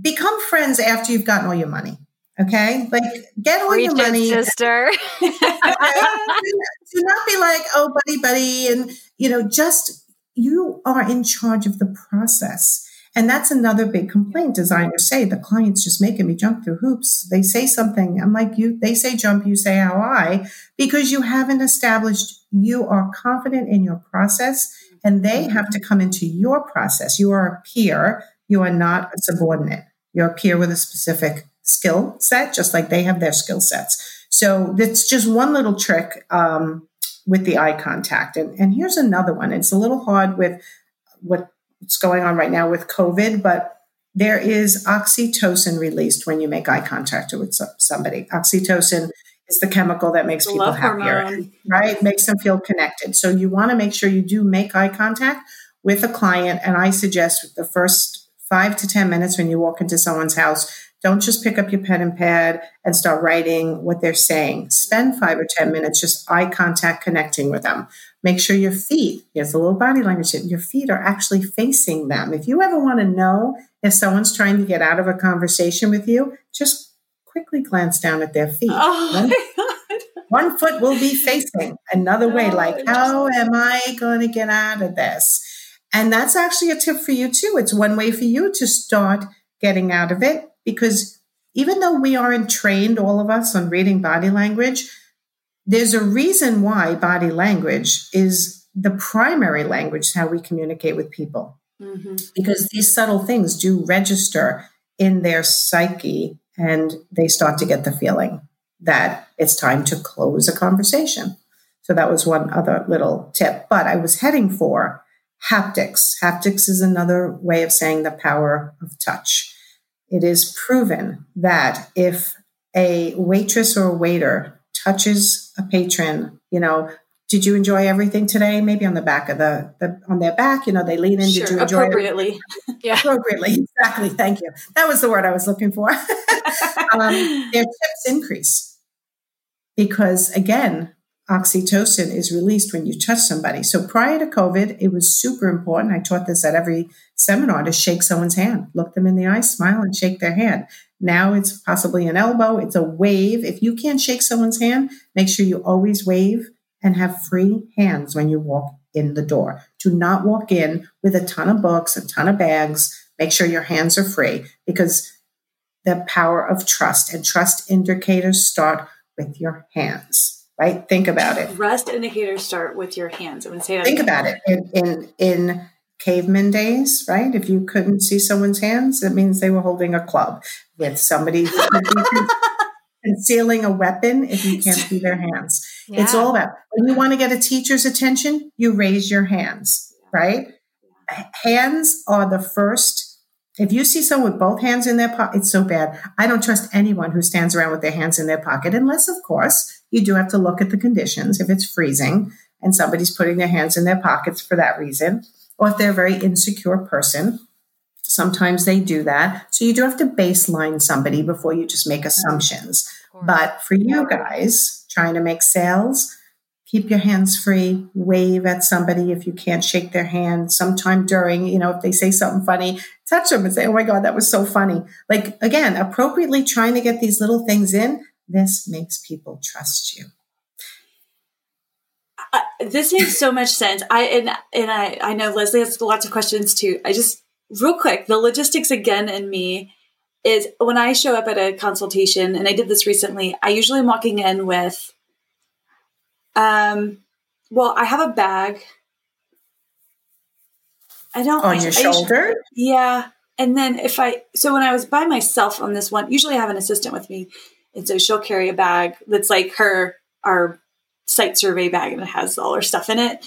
C: Become friends after you've gotten all your money. Okay, like get all Reach your money,
B: sister. [laughs] [laughs]
C: Do not be like, oh, buddy, buddy, and you know, just you are in charge of the process. And that's another big complaint designers say the client's just making me jump through hoops. They say something, I'm like, you, they say jump, you say how I, because you haven't established you are confident in your process and they have to come into your process. You are a peer, you are not a subordinate. You're a peer with a specific skill set, just like they have their skill sets. So that's just one little trick um, with the eye contact. And, and here's another one. It's a little hard with what's going on right now with COVID, but there is oxytocin released when you make eye contact with somebody. Oxytocin is the chemical that makes people happier, hormone. right? Makes them feel connected. So you want to make sure you do make eye contact with a client. And I suggest the first five to 10 minutes when you walk into someone's house, don't just pick up your pen and pad and start writing what they're saying. Spend five or 10 minutes just eye contact connecting with them. Make sure your feet, here's a little body language, your feet are actually facing them. If you ever want to know if someone's trying to get out of a conversation with you, just quickly glance down at their feet. Oh one, foot will be facing another way, oh, like, how am I going to get out of this? And that's actually a tip for you too. It's one way for you to start getting out of it because even though we aren't trained, all of us, on reading body language, there's a reason why body language is the primary language how we communicate with people. Mm-hmm. Because these subtle things do register in their psyche and they start to get the feeling that it's time to close a conversation. So that was one other little tip. But I was heading for haptics. Haptics is another way of saying the power of touch it is proven that if a waitress or a waiter touches a patron, you know, did you enjoy everything today? Maybe on the back of the, the on their back, you know, they lean in.
D: Sure,
C: did you
D: enjoy it? appropriately? [laughs]
C: yeah, appropriately. Exactly. Thank you. That was the word I was looking for. [laughs] um, their tips increase because, again, oxytocin is released when you touch somebody. So prior to COVID, it was super important. I taught this at every seminar to shake someone's hand, look them in the eye, smile, and shake their hand. Now it's possibly an elbow, it's a wave. If you can't shake someone's hand, make sure you always wave and have free hands when you walk in the door. Do not walk in with a ton of books, a ton of bags. Make sure your hands are free because the power of trust and trust indicators start with your hands right? Think about it.
D: Trust indicators start with your hands. I'm going to say that.
C: Think
D: again.
C: about it. In, in in caveman days, right? If you couldn't see someone's hands, it means they were holding a club. With somebody [laughs] concealing a weapon, if you can't see their hands, yeah. it's all about. When you want to get a teacher's attention, you raise your hands, right? Hands are the first if you see someone with both hands in their pocket, it's so bad. I don't trust anyone who stands around with their hands in their pocket, unless, of course, you do have to look at the conditions. If it's freezing and somebody's putting their hands in their pockets for that reason, or if they're a very insecure person, sometimes they do that. So you do have to baseline somebody before you just make assumptions. But for you guys trying to make sales, keep your hands free, wave at somebody if you can't shake their hand sometime during, you know, if they say something funny, touch them and say, Oh my God, that was so funny. Like again, appropriately trying to get these little things in, this makes people trust you.
D: This makes so much sense. I and and I I know Leslie has lots of questions too. I just real quick, the logistics again in me is when I show up at a consultation, and I did this recently. I usually am walking in with um, well, I have a bag. I don't
C: on your shoulder.
D: yeah, and then if I so when I was by myself on this one, usually I have an assistant with me, and so she'll carry a bag that's like her our site survey bag, and it has all our stuff in it.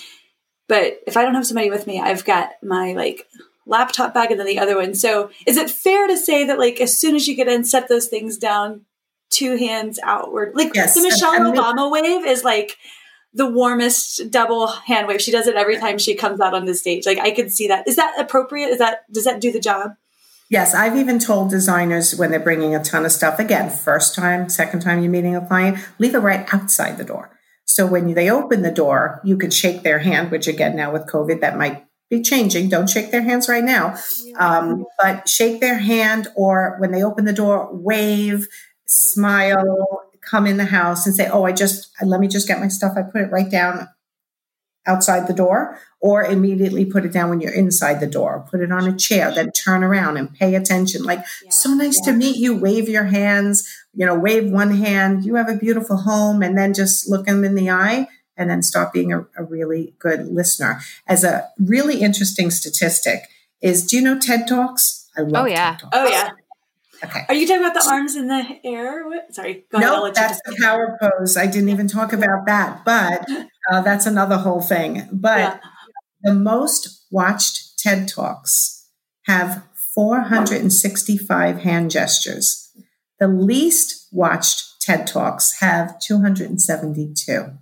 D: But if I don't have somebody with me, I've got my like laptop bag and then the other one. So is it fair to say that like as soon as you get in, set those things down, two hands outward. Like yes. the Michelle Obama wave is like the warmest double hand wave. She does it every time she comes out on the stage. Like I could see that. Is that appropriate? Is that does that do the job?
C: Yes, I've even told designers when they're bringing a ton of stuff again, first time, second time you're meeting a client, leave it right outside the door. So when they open the door, you can shake their hand, which again now with COVID that might be changing. Don't shake their hands right now, um, but shake their hand, or when they open the door, wave, smile, come in the house and say, "Oh, I just let me just get my stuff." I put it right down outside the door, or immediately put it down when you're inside the door. Put it on a chair, then turn around and pay attention. Like, yeah, so nice yeah. to meet you. Wave your hands. You know, wave one hand. You have a beautiful home, and then just look them in the eye. And then stop being a, a really good listener. As a really interesting statistic is, do you know TED Talks?
B: I love
D: oh yeah, oh yeah. Okay. Are you talking about the arms in the air? What? Sorry.
C: Go no, nope, that's the power pose. I didn't even talk about that, but [laughs] uh, that's another whole thing. But yeah. the most watched TED Talks have 465 hand gestures. The least watched TED Talks have 272.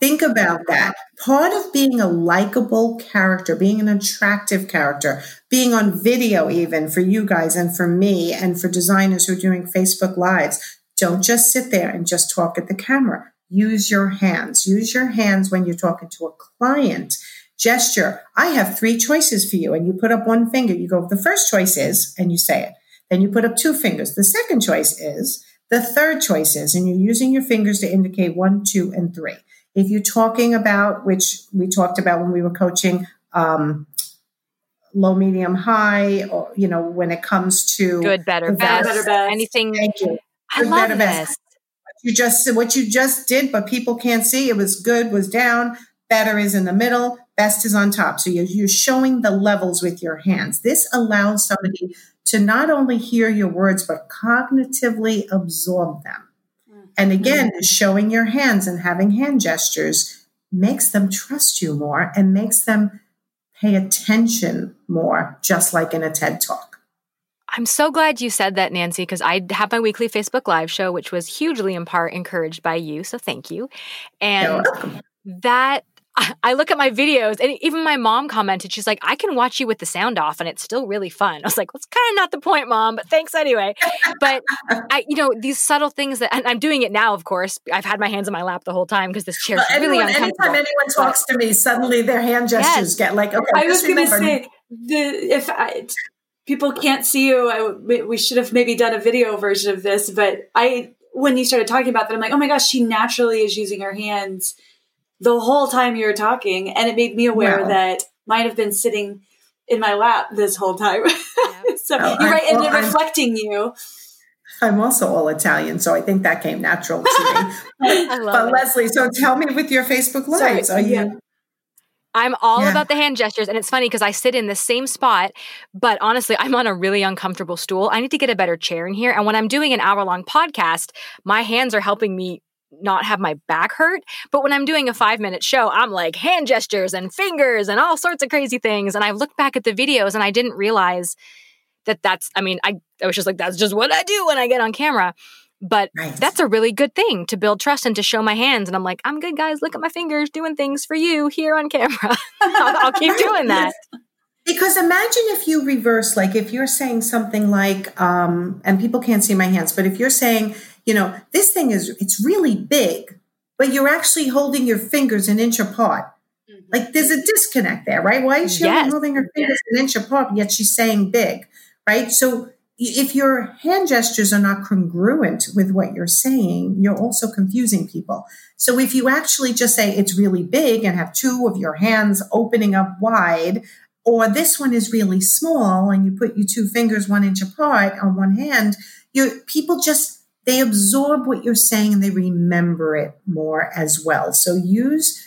C: Think about that. Part of being a likable character, being an attractive character, being on video, even for you guys and for me and for designers who are doing Facebook Lives, don't just sit there and just talk at the camera. Use your hands. Use your hands when you're talking to a client. Gesture. I have three choices for you. And you put up one finger. You go, the first choice is, and you say it. Then you put up two fingers. The second choice is, the third choice is, and you're using your fingers to indicate one, two, and three. If you're talking about, which we talked about when we were coaching, um, low, medium, high, or you know, when it comes to
B: good, better, best, better, best, anything.
C: Thank you.
B: I love better, this. Best.
C: You just said what you just did, but people can't see. It was good, was down. Better is in the middle. Best is on top. So you're, you're showing the levels with your hands. This allows somebody to not only hear your words but cognitively absorb them. Hmm. And again, showing your hands and having hand gestures makes them trust you more and makes them pay attention more, just like in a TED talk.
B: I'm so glad you said that, Nancy, because I have my weekly Facebook Live show, which was hugely in part encouraged by you. So thank you. And that I look at my videos and even my mom commented, she's like, I can watch you with the sound off and it's still really fun. I was like, well, it's kind of not the point, mom, but thanks anyway. but I, you know, these subtle things that, and I'm doing it now, of course. I've had my hands in my lap the whole time because this chair is well, really anyone,
C: uncomfortable. Anytime anyone talks to me, suddenly their hand gestures yes. get like, okay.
D: I was going to say, the, if I, people can't see you, I, we should have maybe done a video version of this, but I, when you started talking about that, I'm like, oh my gosh, she naturally is using her hands the whole time you were talking, and it made me aware wow. that might have been sitting in my lap this whole time. [laughs] Yeah. so oh, you're right, and then reflecting you.
C: I'm also all Italian, so I think that came natural to me. [laughs] but, but Leslie, so tell me with your Facebook Lives, Sorry, are you? Yeah.
B: I'm all yeah. about the hand gestures. And it's funny because I sit in the same spot, but honestly, I'm on a really uncomfortable stool. I need to get a better chair in here. And when I'm doing an hour long podcast, my hands are helping me not have my back hurt. But when I'm doing a five minute show, I'm like hand gestures and fingers and all sorts of crazy things. And I looked back at the videos and I didn't realize that that's, I mean, I, I was just like, that's just what I do when I get on camera. But right. that's a really good thing to build trust and to show my hands. And I'm like, I'm good, guys. Look at my fingers doing things for you here on camera. [laughs] I'll, I'll keep [laughs] doing that.
C: Because imagine if you reverse, like if you're saying something like, um, and people can't see my hands, but if you're saying, you know, this thing is, it's really big, but you're actually holding your fingers an inch apart. Mm-hmm. Like there's a disconnect there, right? Why is she yes. holding her fingers yes. an inch apart, yet she's saying big, right? So if your hand gestures are not congruent with what you're saying, you're also confusing people. So if you actually just say it's really big and have two of your hands opening up wide, or this one is really small and you put your two fingers one inch apart on one hand, your people just they absorb what you're saying and they remember it more as well. So use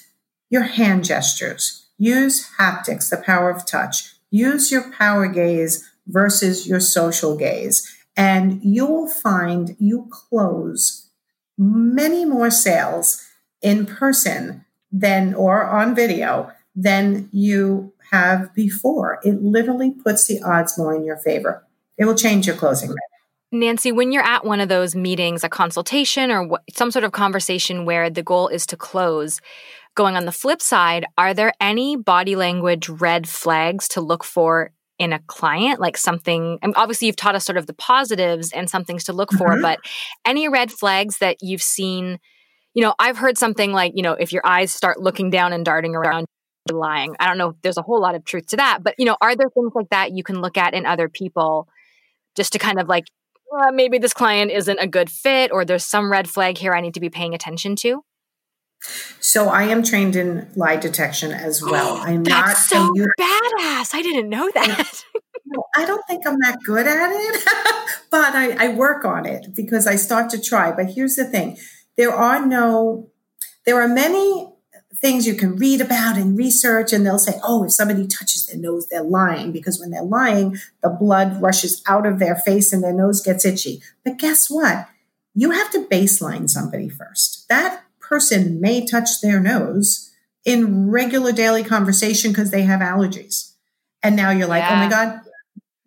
C: your hand gestures, use haptics, the power of touch, use your power gaze versus your social gaze. And you will find you close many more sales in person than or on video than you have before. It literally puts the odds more in your favor. It will change your closing rate.
B: Nancy, when you're at one of those meetings, a consultation or some sort of conversation where the goal is to close, going on the flip side, are there any body language red flags to look for in a client like something obviously you've taught us sort of the positives and some things to look mm-hmm. for but any red flags that you've seen you know i've heard something like you know if your eyes start looking down and darting around lying i don't know if there's a whole lot of truth to that but you know are there things like that you can look at in other people just to kind of like well, maybe this client isn't a good fit or there's some red flag here i need to be paying attention to
C: so I am trained in lie detection as [gasps] well. I'm
B: That's not so badass. I didn't know that. [laughs]
C: I don't think I'm that good at it, [laughs] but I, I work on it because I start to try. But here's the thing: there are no, there are many things you can read about and research, and they'll say, "Oh, if somebody touches their nose, they're lying," because when they're lying, the blood rushes out of their face and their nose gets itchy. But guess what? You have to baseline somebody first. That person may touch their nose in regular daily conversation because they have allergies. And now you're like, yeah. oh my God,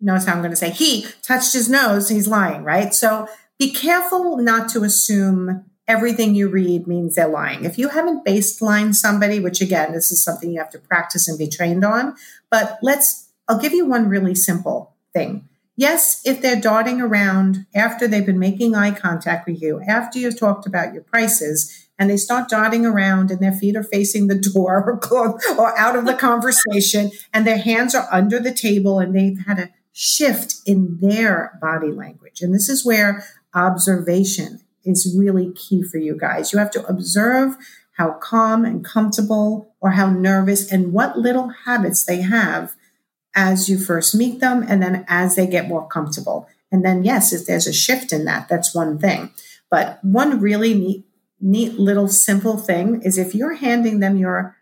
C: notice how I'm going to say he touched his nose. He's lying, right? So be careful not to assume everything you read means they're lying. If you haven't baseline somebody, which again, this is something you have to practice and be trained on, but let's, I'll give you one really simple thing. Yes, if they're darting around after they've been making eye contact with you, after you've talked about your prices, and they start dotting around and their feet are facing the door [laughs] or, or out of the [laughs] conversation and their hands are under the table and they've had a shift in their body language. And this is where observation is really key for you guys. You have to observe how calm and comfortable or how nervous and what little habits they have as you first meet them and then as they get more comfortable. And then, yes, if there's a shift in that, that's one thing. But one really neat neat little simple thing is if you're handing them your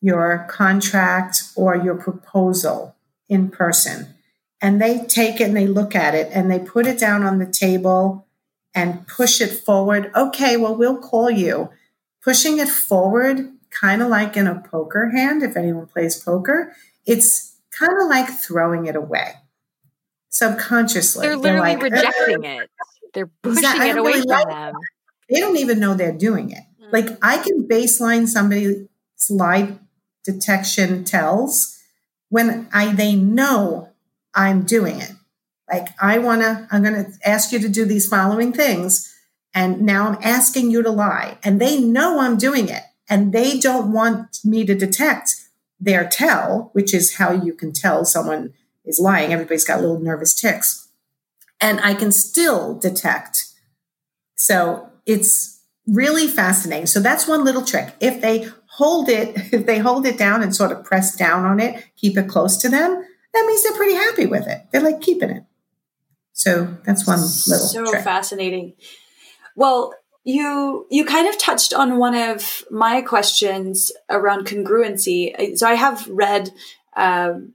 C: your contract or your proposal in person and they take it and they look at it and they put it down on the table and push it forward okay well we'll call you. Pushing it forward kind of like in a poker hand if anyone plays poker it's kind of like throwing it away. Subconsciously
B: they're literally they're like, rejecting it. They're pushing it away really from like them
C: they don't even know they're doing it. Mm-hmm. Like I can baseline somebody's lie detection tells when I they know I'm doing it. Like I want to I'm going to ask you to do these following things and now I'm asking you to lie and they know I'm doing it and they don't want me to detect their tell, which is how you can tell someone is lying. Everybody's got little nervous tics. And I can still detect. So it's really fascinating. So that's one little trick. If they hold it, [laughs] if they hold it down and sort of press down on it, keep it close to them, that means they're pretty happy with it. They're like keeping it. So that's one little
D: so
C: trick.
D: fascinating. Well, you you kind of touched on one of my questions around congruency. So I have read. Um,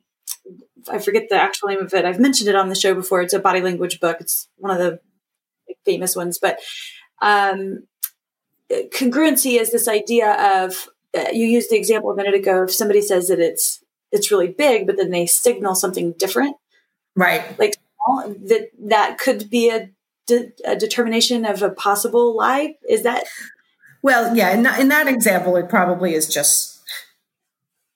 D: I forget the actual name of it. I've mentioned it on the show before. It's a body language book. It's one of the famous ones, but um, congruency is this idea of uh, you used the example a minute ago. If somebody says that it's it's really big, but then they signal something different,
C: right?
D: Like that that could be a de- a determination of a possible lie? Is that?
C: Well, yeah. In that, in that example, it probably is just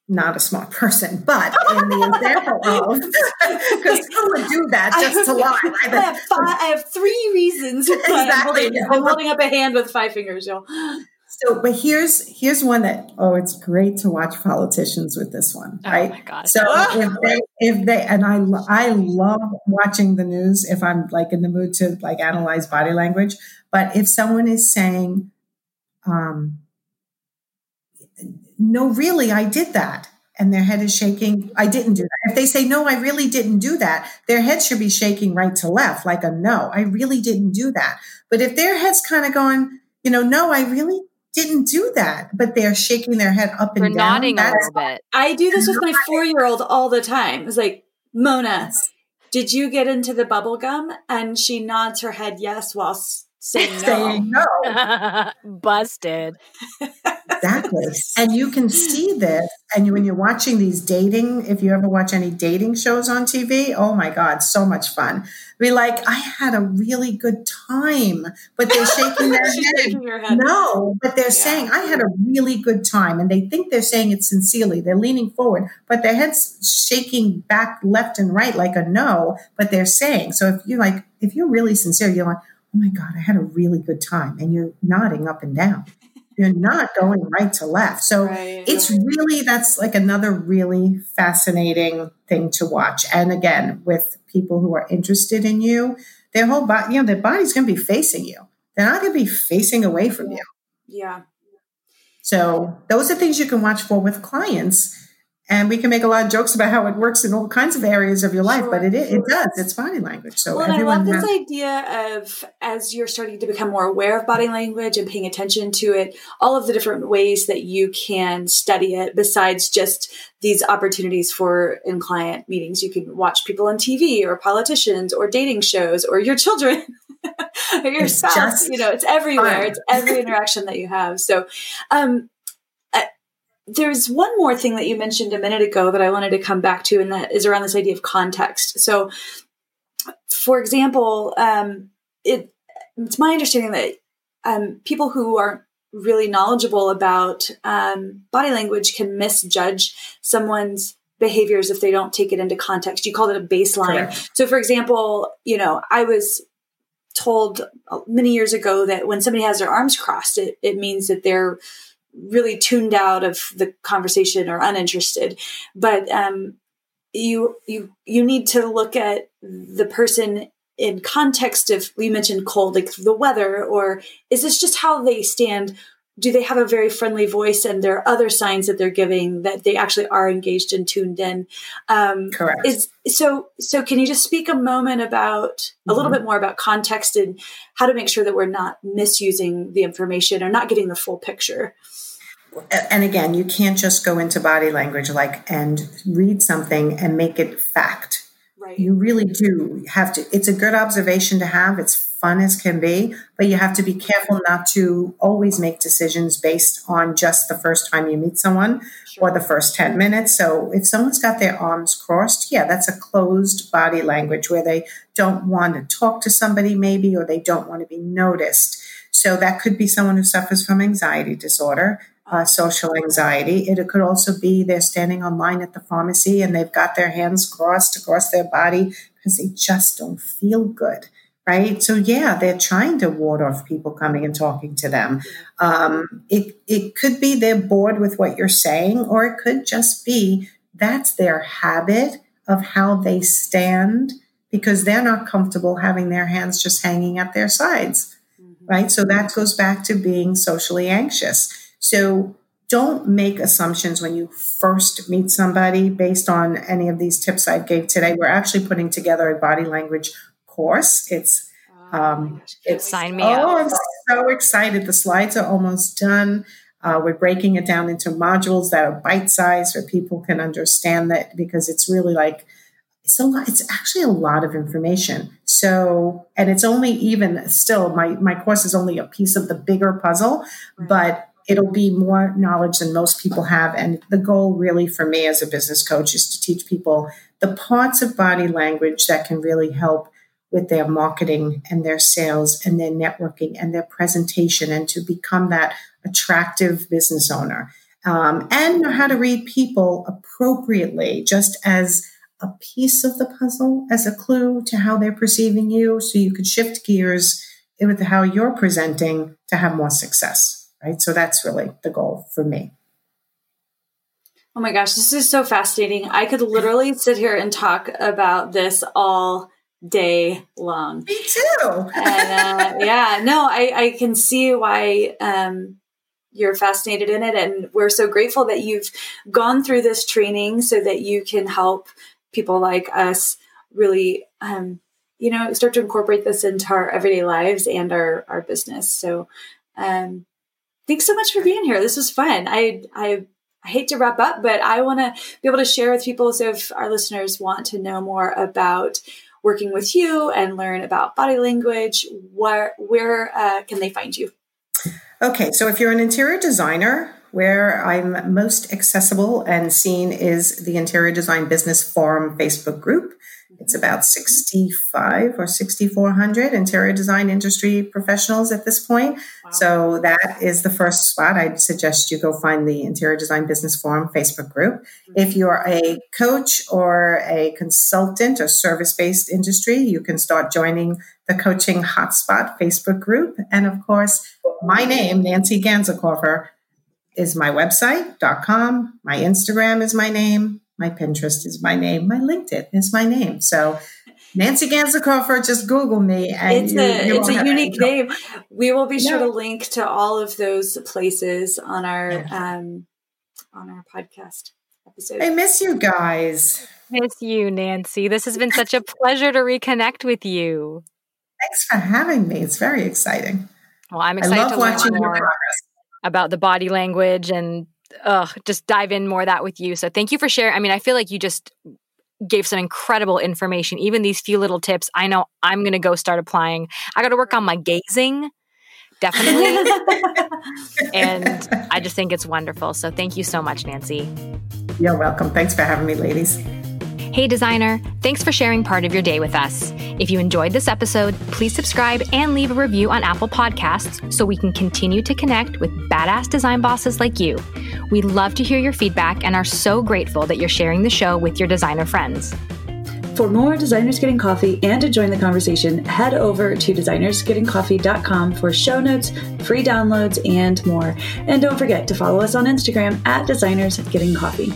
C: not a smart person, but in the example of [laughs] because who would do that just to [laughs] lie?
D: I have, five, I have three reasons. Exactly. I'm holding, I'm holding up a hand with five fingers, y'all.
C: So, but here's here's one that oh, it's great to watch politicians with this one, right?
B: Oh
C: so [laughs] if they if they and I I love watching the news if I'm like in the mood to like analyze body language, but if someone is saying, um, no, really, I did that. And their head is shaking. I didn't do that. If they say, no, I really didn't do that, their head should be shaking right to left, like a no, I really didn't do that. But if their head's kind of going, you know, no, I really didn't do that, but they're shaking their head up and
B: We're
C: down.
B: nodding a little bit.
D: I do this with my four year old all the time. It's like, Mona, did you get into the bubble gum? And she nods her head yes while saying [laughs] no.
C: saying no. [laughs]
B: Busted.
C: exactly. [laughs] And you can see this. And when you're watching these dating, if you ever watch any dating shows on TV, oh my God, so much fun. Be like, I had a really good time, but they're shaking their head. head. No, but they're yeah. saying, I had a really good time. And they think they're saying it sincerely. They're leaning forward, but their head's shaking back left and right like a no, but they're saying. So if you're like, if you're really sincere, you're like, oh my God, I had a really good time. And you're nodding up and down. You're not going right to left. So right, it's right. really, that's like another really fascinating thing to watch. And again, with people who are interested in you, their whole body, you know, their body's going to be facing you. They're not going to be facing away from you.
D: Yeah.
C: So those are things you can watch for with clients and we can make a lot of jokes about how it works in all kinds of areas of your life, sure, but it it does. It's body language. So
D: well, I love this has- idea of as you're starting to become more aware of body language and paying attention to it, all of the different ways that you can study it. Besides just these opportunities for in client meetings, you can watch people on TV or politicians or dating shows or your children. [laughs] or your spouse, you know, it's everywhere. Fun. It's every [laughs] interaction that you have. So, um, there's one more thing that you mentioned a minute ago that I wanted to come back to, and that is around this idea of context. So, for example, um, it, it's my understanding that um, people who aren't really knowledgeable about um, body language can misjudge someone's behaviors if they don't take it into context. You called it a baseline. Correct. So, for example, you know, I was told many years ago that when somebody has their arms crossed, it, it means that they're really tuned out of the conversation or uninterested. But um, you you you need to look at the person in context of you mentioned cold, like the weather, or is this just how they stand? Do they have a very friendly voice, and there are other signs that they're giving that they actually are engaged and tuned in?
C: Um, Correct.
D: Is so. So, can you just speak a moment about mm-hmm. a little mm-hmm. bit more about context and how to make sure that we're not misusing the information or not getting the full picture?
C: And again, you can't just go into body language like and read something and make it fact.
D: Right.
C: You really do have to. It's a good observation to have. It's fun as can be, but you have to be careful not to always make decisions based on just the first time you meet someone sure. or the first 10 minutes. So if someone's got their arms crossed, yeah, that's a closed body language where they don't want to talk to somebody, maybe, or they don't want to be noticed. So that could be someone who suffers from anxiety disorder uh, social anxiety. It could also be they're standing online at the pharmacy and they've got their hands crossed across their body because they just don't feel good. Right. So, yeah, they're trying to ward off people coming and talking to them. Um, it, it could be they're bored with what you're saying, or it could just be that's their habit of how they stand because they're not comfortable having their hands just hanging at their sides. Mm-hmm. Right. So, that goes back to being socially anxious so don't make assumptions when you first meet somebody based on any of these tips I gave today. We're actually putting together a body language course. It's um,
B: it's sign me
C: oh,
B: up.
C: I'm so excited. The slides are almost done. Uh, we're breaking it down into modules that are bite sized so people can understand that because it's really like it's a lot. It's actually a lot of information. So, and it's only even still my my course is only a piece of the bigger puzzle, right. but it'll be more knowledge than most people have. And the goal, really, for me as a business coach, is to teach people the parts of body language that can really help with their marketing and their sales and their networking and their presentation and to become that attractive business owner um, and know how to read people appropriately just as a piece of the puzzle as a clue to how they're perceiving you so you could shift gears with how you're presenting to have more success right so that's really the goal for me
D: oh my gosh this is so fascinating i could literally sit here and talk about this all day long.
C: Me too.
D: and, uh, yeah, no, I, I can see why um, you're fascinated in it. And we're so grateful that you've gone through this training so that you can help people like us really, um, you know, start to incorporate this into our everyday lives and our, our business. So, um, thanks so much for being here. This was fun. I, I, I hate to wrap up, but I want to be able to share with people. So if our listeners want to know more about working with you and learn about body language, where where uh, can they find you?
C: Okay, so if you're an interior designer, where I'm most accessible and seen is the Interior Design Business Forum Facebook group. It's about 65 or 6,400 interior design industry professionals at this point. Wow. So that is the first spot. I'd suggest you go find the Interior Design Business Forum Facebook group. Mm-hmm. If you're a coach or a consultant or service based industry, you can start joining the Coaching Hotspot Facebook group. And of course, my name, Nancy Ganzekaufer, is my website.com. My Instagram is my name. My Pinterest is my name. My LinkedIn is my name. So Nancy Ganzekaufer, just Google me.
D: And it's you, a, you it's a unique name. We will be sure to link to all of those places on our um, on our podcast episode.
C: I miss you guys.
B: Miss you, Nancy. This has been such a pleasure to reconnect with you.
C: Thanks for having me. It's very exciting.
B: Well, I'm excited I love to watching learn more about the body language and uh, just dive in more that with you. So thank you for sharing. I mean, I feel like you just gave some incredible information. Even these few little tips, I know I'm going to go start applying. I got to work on my gazing, definitely. [laughs] and I just think it's wonderful. So thank you so much, Nancy.
C: You're welcome. Thanks for having me, ladies.
B: Hey, designer, thanks for sharing part of your day with us. If you enjoyed this episode, please subscribe and leave a review on Apple Podcasts so we can continue to connect with badass design bosses like you. We love to hear your feedback and are so grateful that you're sharing the show with your designer friends.
D: For more Designers Getting Coffee and to join the conversation, head over to designersgettingcoffee.com for show notes, free downloads, and more. And don't forget to follow us on Instagram at Designers Getting Coffee.